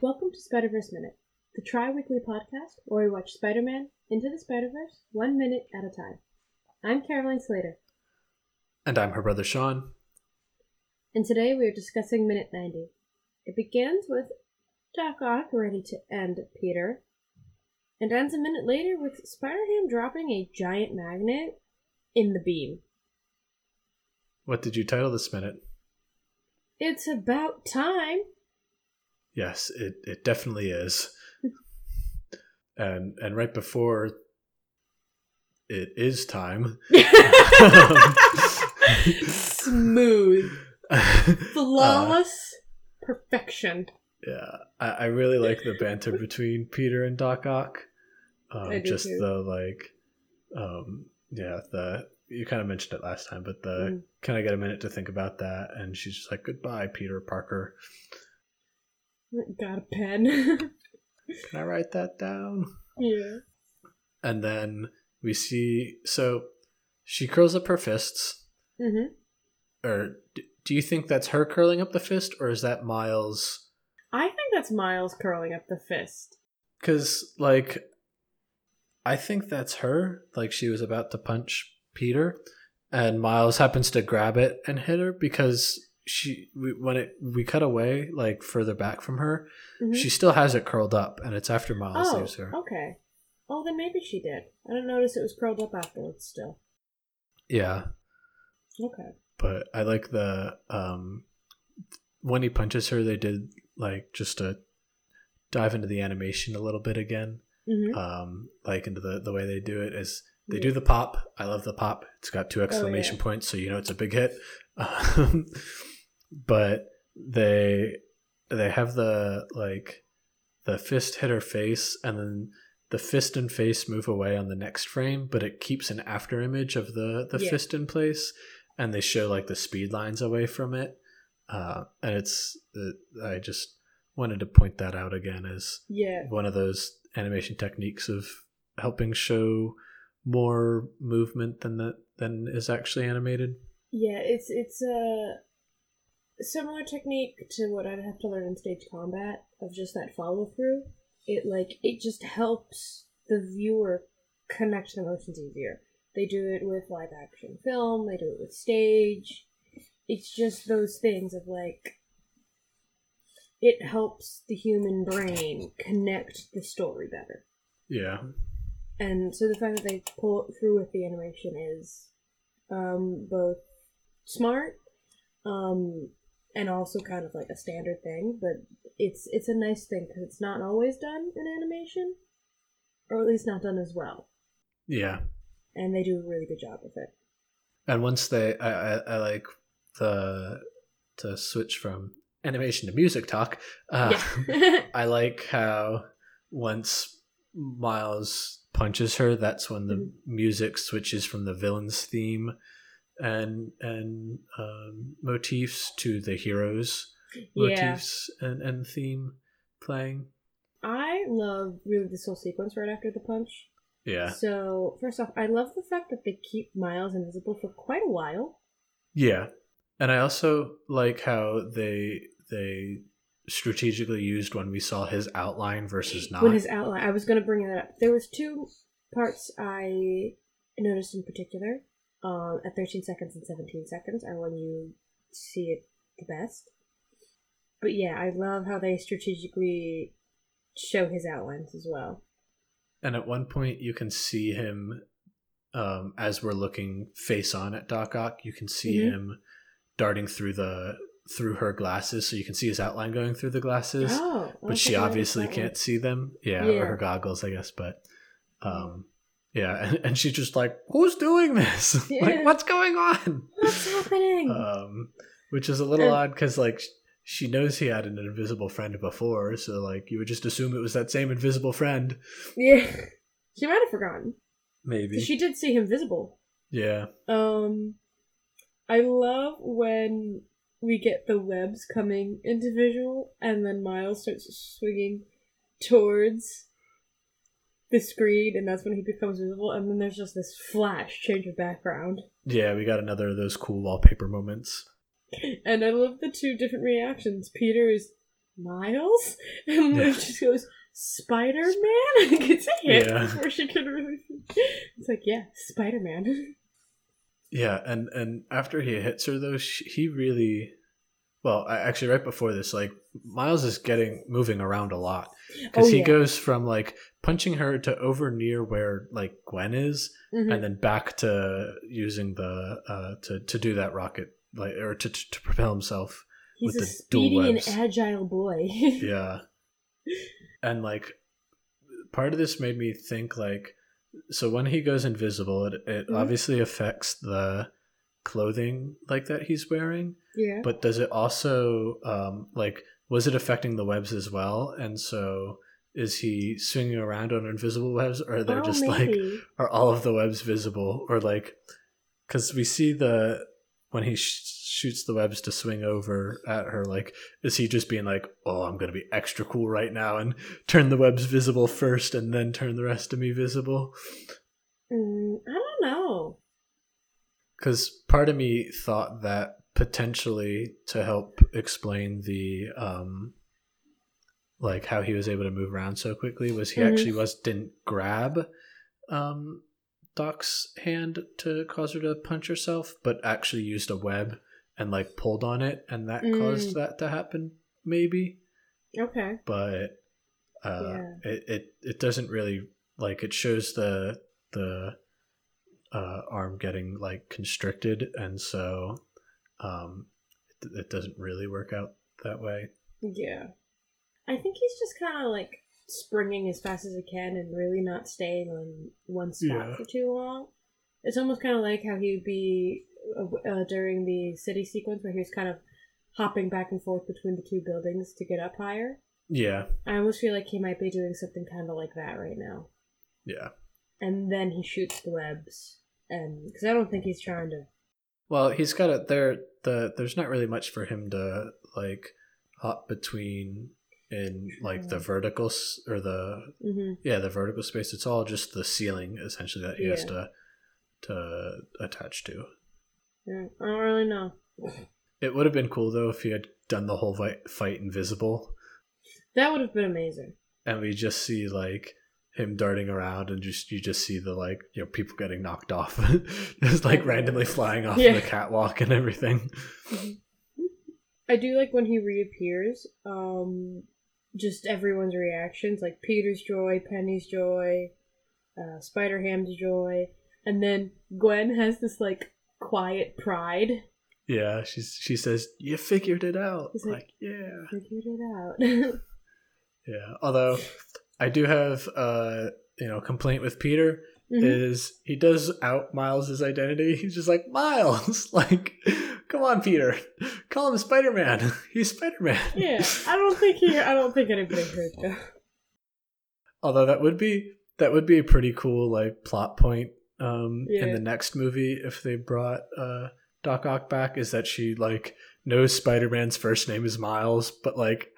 Welcome to Spider Verse Minute, the tri weekly podcast where we watch Spider Man Into the Spider Verse one minute at a time. I'm Caroline Slater, And I'm her brother Sean. and today we are discussing Minute 90. It begins with Doc Ock ready to end Peter, and ends a minute later with Spider Ham dropping a giant magnet in the beam. What did you title this minute? It's about time! Yes, it, it definitely is. and and right before it is time. Smooth, uh, flawless perfection. yeah, I, I really like the banter between Peter and Doc Ock. Um, just too. the like, um, yeah, the you kind of mentioned it last time, but the Mm. can I get a minute to think about that? And she's just like, goodbye, Peter Parker. Got a pen. Can I write that down? yeah. and then we see so she curls up her fists Mm-hmm. or do you think that's her curling up the fist or is that miles I think that's Miles curling up the fist. because like i think that's her like she was about to punch peter and miles happens to grab it and hit her because she we, when it we cut away like further back from her Mhm. she still has it curled up and it's after miles oh, leaves her okay. Oh, then maybe she did. I didn't notice it was curled up afterwards. Still. yeah Okay. but I like the um when he punches her they did like just to dive into the animation a little bit again Mm-hmm. um like into the the way they do it is they Yeah. do the pop I love the pop it's got two exclamation yeah. points so you know it's a big hit um, but they they have the like the fist hit her face and then the fist and face move away on the next frame but it keeps an after image of the the Yeah. fist in place and they show like the speed lines away from it uh and it's uh, i just wanted to point that out again as Yeah. one of those animation techniques of helping show more movement than that than is actually animated Yeah. It's it's a similar technique to what I'd have to learn in stage combat of just that follow through. It like it just helps the viewer connect the emotions easier. They do it with live action film. They do it with stage. It's just those things of like it helps the human brain connect the story better. yeah And so the fact that they pull it through with the animation is um, both smart um, and also kind of like a standard thing. But it's it's a nice thing because it's not always done in animation, or at least not done as well. yeah And they do a really good job with it. and once they I, I, I like the to switch from animation to music talk uh yeah. i like how once miles punches her that's when the Mhm. music switches from the villain's theme and and um, motifs to the heroes yeah. motifs and, and theme playing I love really this whole sequence right after the punch. yeah So first off, I love the fact that they keep Miles invisible for quite a while. Yeah, and I also like how they they strategically used when we saw his outline versus not. When his outline, I was going to bring that up. There was two parts I noticed in particular. Um, at 13 seconds and 17 seconds are when you see it the best. But yeah, I love how they strategically show his outlines as well. and at one point, you can see him um, as we're looking face on at Doc Ock. You can see Mhm. him darting through the through her glasses, so you can see his outline going through the glasses. Oh, but she obviously can't see them. Yeah, Yeah. or her goggles, I guess. But um, yeah, and, and she's just like, "Who's doing this? Yeah. like, what's going on?" What's happening? um, which is a little And- odd because like she knows he had an invisible friend before, so like you would just assume it was that same invisible friend. yeah, she might have forgotten. Maybe. She did see him visible. yeah. Um, I love when we get the webs coming into visual, and then Miles starts swinging towards the screen, and that's when he becomes visible. And then there's just this flash change of background, Yeah, we got another of those cool wallpaper moments. and I love the two different reactions. Peter is Miles, and Yeah. Liv just goes Spider Man and gets a hit Yeah. before she can really. It's like yeah, Spider Man. Yeah, and and after he hits her though, she, he really, well, actually, right before this, like Miles is getting moving around a lot because Oh, he goes from like punching her to over near where like Gwen is, Mhm. and then back to using the uh to to do that rocket like or to to, to propel himself. He's with a the dual speedy and agile boy. Yeah, and like part of this made me think like so when he goes invisible, it it Mhm. obviously affects the clothing like that he's wearing yeah. but does it also um like was it affecting the webs as well and so is he swinging around on invisible webs or they're oh, just like are all of the webs visible or like because we see the when he sh- shoots the webs to swing over at her like is he just being like oh i'm gonna be extra cool right now and turn the webs visible first and then turn the rest of me visible Mm, I don't know. Because part of me thought that potentially to help explain the um like how he was able to move around so quickly was he Mhm. actually was didn't grab um doc's hand to cause her to punch herself but actually used a web and like pulled on it and that Mm. caused that to happen maybe Okay. but uh Yeah. it, it it doesn't really like it shows the the uh arm getting like constricted and so um it, it doesn't really work out that way Yeah. I think he's just kind of like springing as fast as he can and really not staying on one spot Yeah. for too long. It's almost kind of like how he'd be uh, uh, during the city sequence where he was kind of hopping back and forth between the two buildings to get up higher. yeah I almost feel like he might be doing something kind of like that right now. yeah And then he shoots the webs, and because I don't think he's trying to. well he's got it there the there's not really much for him to like hop between in like the verticals or the hmm yeah the vertical space it's all just the ceiling essentially that he has to to attach to Yeah, I don't really know. It would have been cool though if he had done the whole fight invisible, That would have been amazing. and we just see like him darting around, and just you just see the like you know people getting knocked off, just like randomly flying off Yeah. the catwalk and everything. I do like when he reappears. Um, just everyone's reactions, like Peter's joy, Penny's joy, uh, Spider Ham's joy, and then Gwen has this like quiet pride. Yeah, she's she says you figured it out. He's like, like, yeah, Figured it out. yeah. Although I do have uh you know complaint with Peter Mhm. is he does out Miles' identity. He's just like Miles, like come on, Peter, call him Spider Man. He's Spider Man. Yeah, I don't think he. I don't think anybody heard that. Although that would be that would be a pretty cool like plot point um in the next movie if they brought uh Doc Ock back is that she like knows Spider-Man's first name is Miles, but like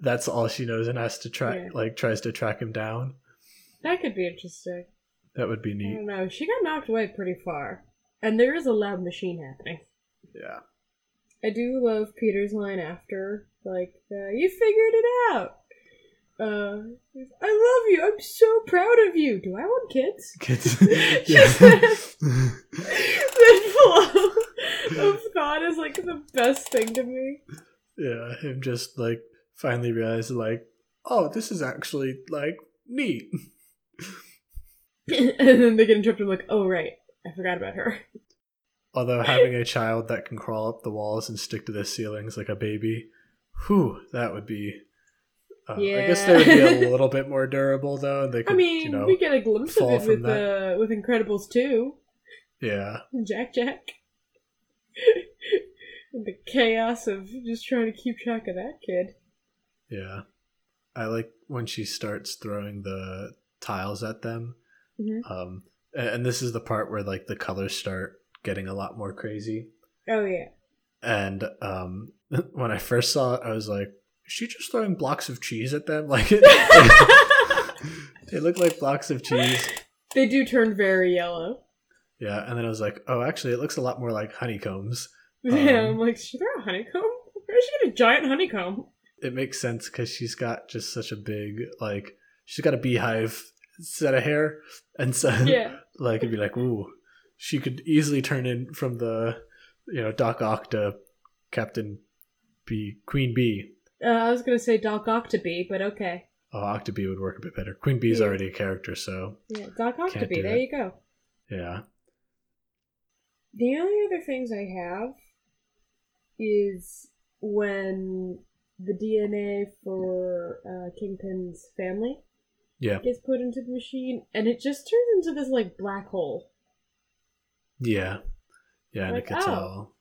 that's all she knows and has to track Yeah. like tries to track him down. That could be interesting. That would be I neat. don't know. She got knocked away pretty far, and there is a loud machine happening. Yeah. I do love Peter's line after, like, uh, "You figured it out." Uh, I love you. I'm so proud of you. Do I want kids? Kids. That flow of thought is like the best thing to me. yeah, him just like finally realized like, oh, this is actually like neat. and then they get interrupted. Like, oh right, I forgot about her. Although having a child that can crawl up the walls and stick to the ceilings like a baby, whew, that would be. Uh, I guess they would be a little bit more durable though. and They could, I mean, you know, we get a glimpse of it with uh, with Incredibles 2. yeah, Jack Jack. The chaos of just trying to keep track of that kid. Yeah. I like when she starts throwing the tiles at them. Mhm. Um, and this is the part where like the colors start getting a lot more crazy. Oh yeah. And um, when I first saw it, I was like, "Is she just throwing blocks of cheese at them? Like it, they look like blocks of cheese." they do turn very yellow. Yeah, and then I was like, "Oh, actually, it looks a lot more like honeycombs." yeah, Um, I'm like, should there a honeycomb? Where's she get a giant honeycomb? It makes sense because she's got just such a big like she's got a beehive set of hair, and so Yeah. like it'd be like ooh, she could easily turn in from the you know Doc Ock to Captain B Queen Bee. Uh, I was gonna say Doc Octoby, but okay. Oh, Octobee would work a bit better. Queen Bee's Yeah. already a character, so Yeah, Doc Octoby. do There it. you go. yeah. The only other things I have is when the DNA for uh, Kingpin's family Yeah. gets put into the machine, and it just turns into this like black hole. Yeah. Yeah, and Like, it gets oh. all.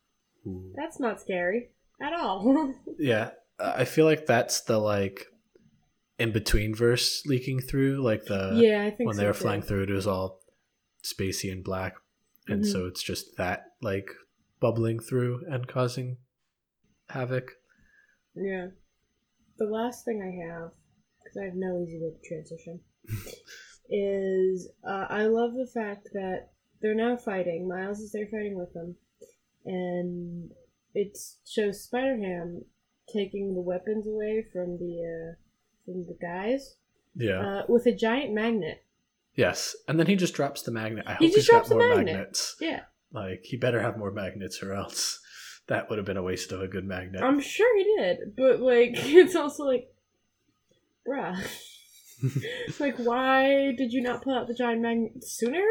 Ooh. That's not scary at all. Yeah, I feel like that's the like in between verse leaking through, like the yeah, I think when so they were too. flying through, it was all spacey and black, and Mhm. so it's just that like bubbling through and causing havoc. Yeah. The last thing I have, because I have no easy way to transition, is uh, I love the fact that they're now fighting. Miles is there fighting with them, and it shows Spider Ham taking the weapons away from the uh, from the guys Yeah. uh, with a giant magnet. yes, and then he just drops the magnet. I hope He he just has drops got more magnet. magnets. Yeah, Like he better have more magnets, or else that would have been a waste of a good magnet. I'm sure he did, but like it's also like, bruh. It's like, why did you not pull out the giant magnet sooner?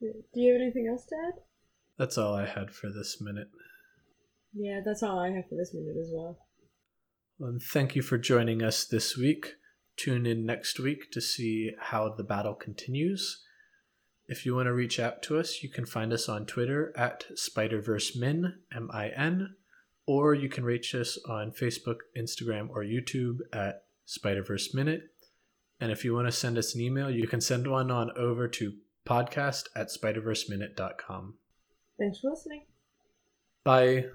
Do you have anything else to add? That's all I had for this minute. Yeah, that's all I have for this minute as well. And thank you for joining us this week. Tune in next week to see how the battle continues. If you want to reach out to us, you can find us on Twitter at SpiderVerseMin, M I N, or you can reach us on Facebook, Instagram, or YouTube at Spiderverse Minute. And if you want to send us an email, you can send one on over to podcast at spiderverseminute.com. Thanks for listening. Bye.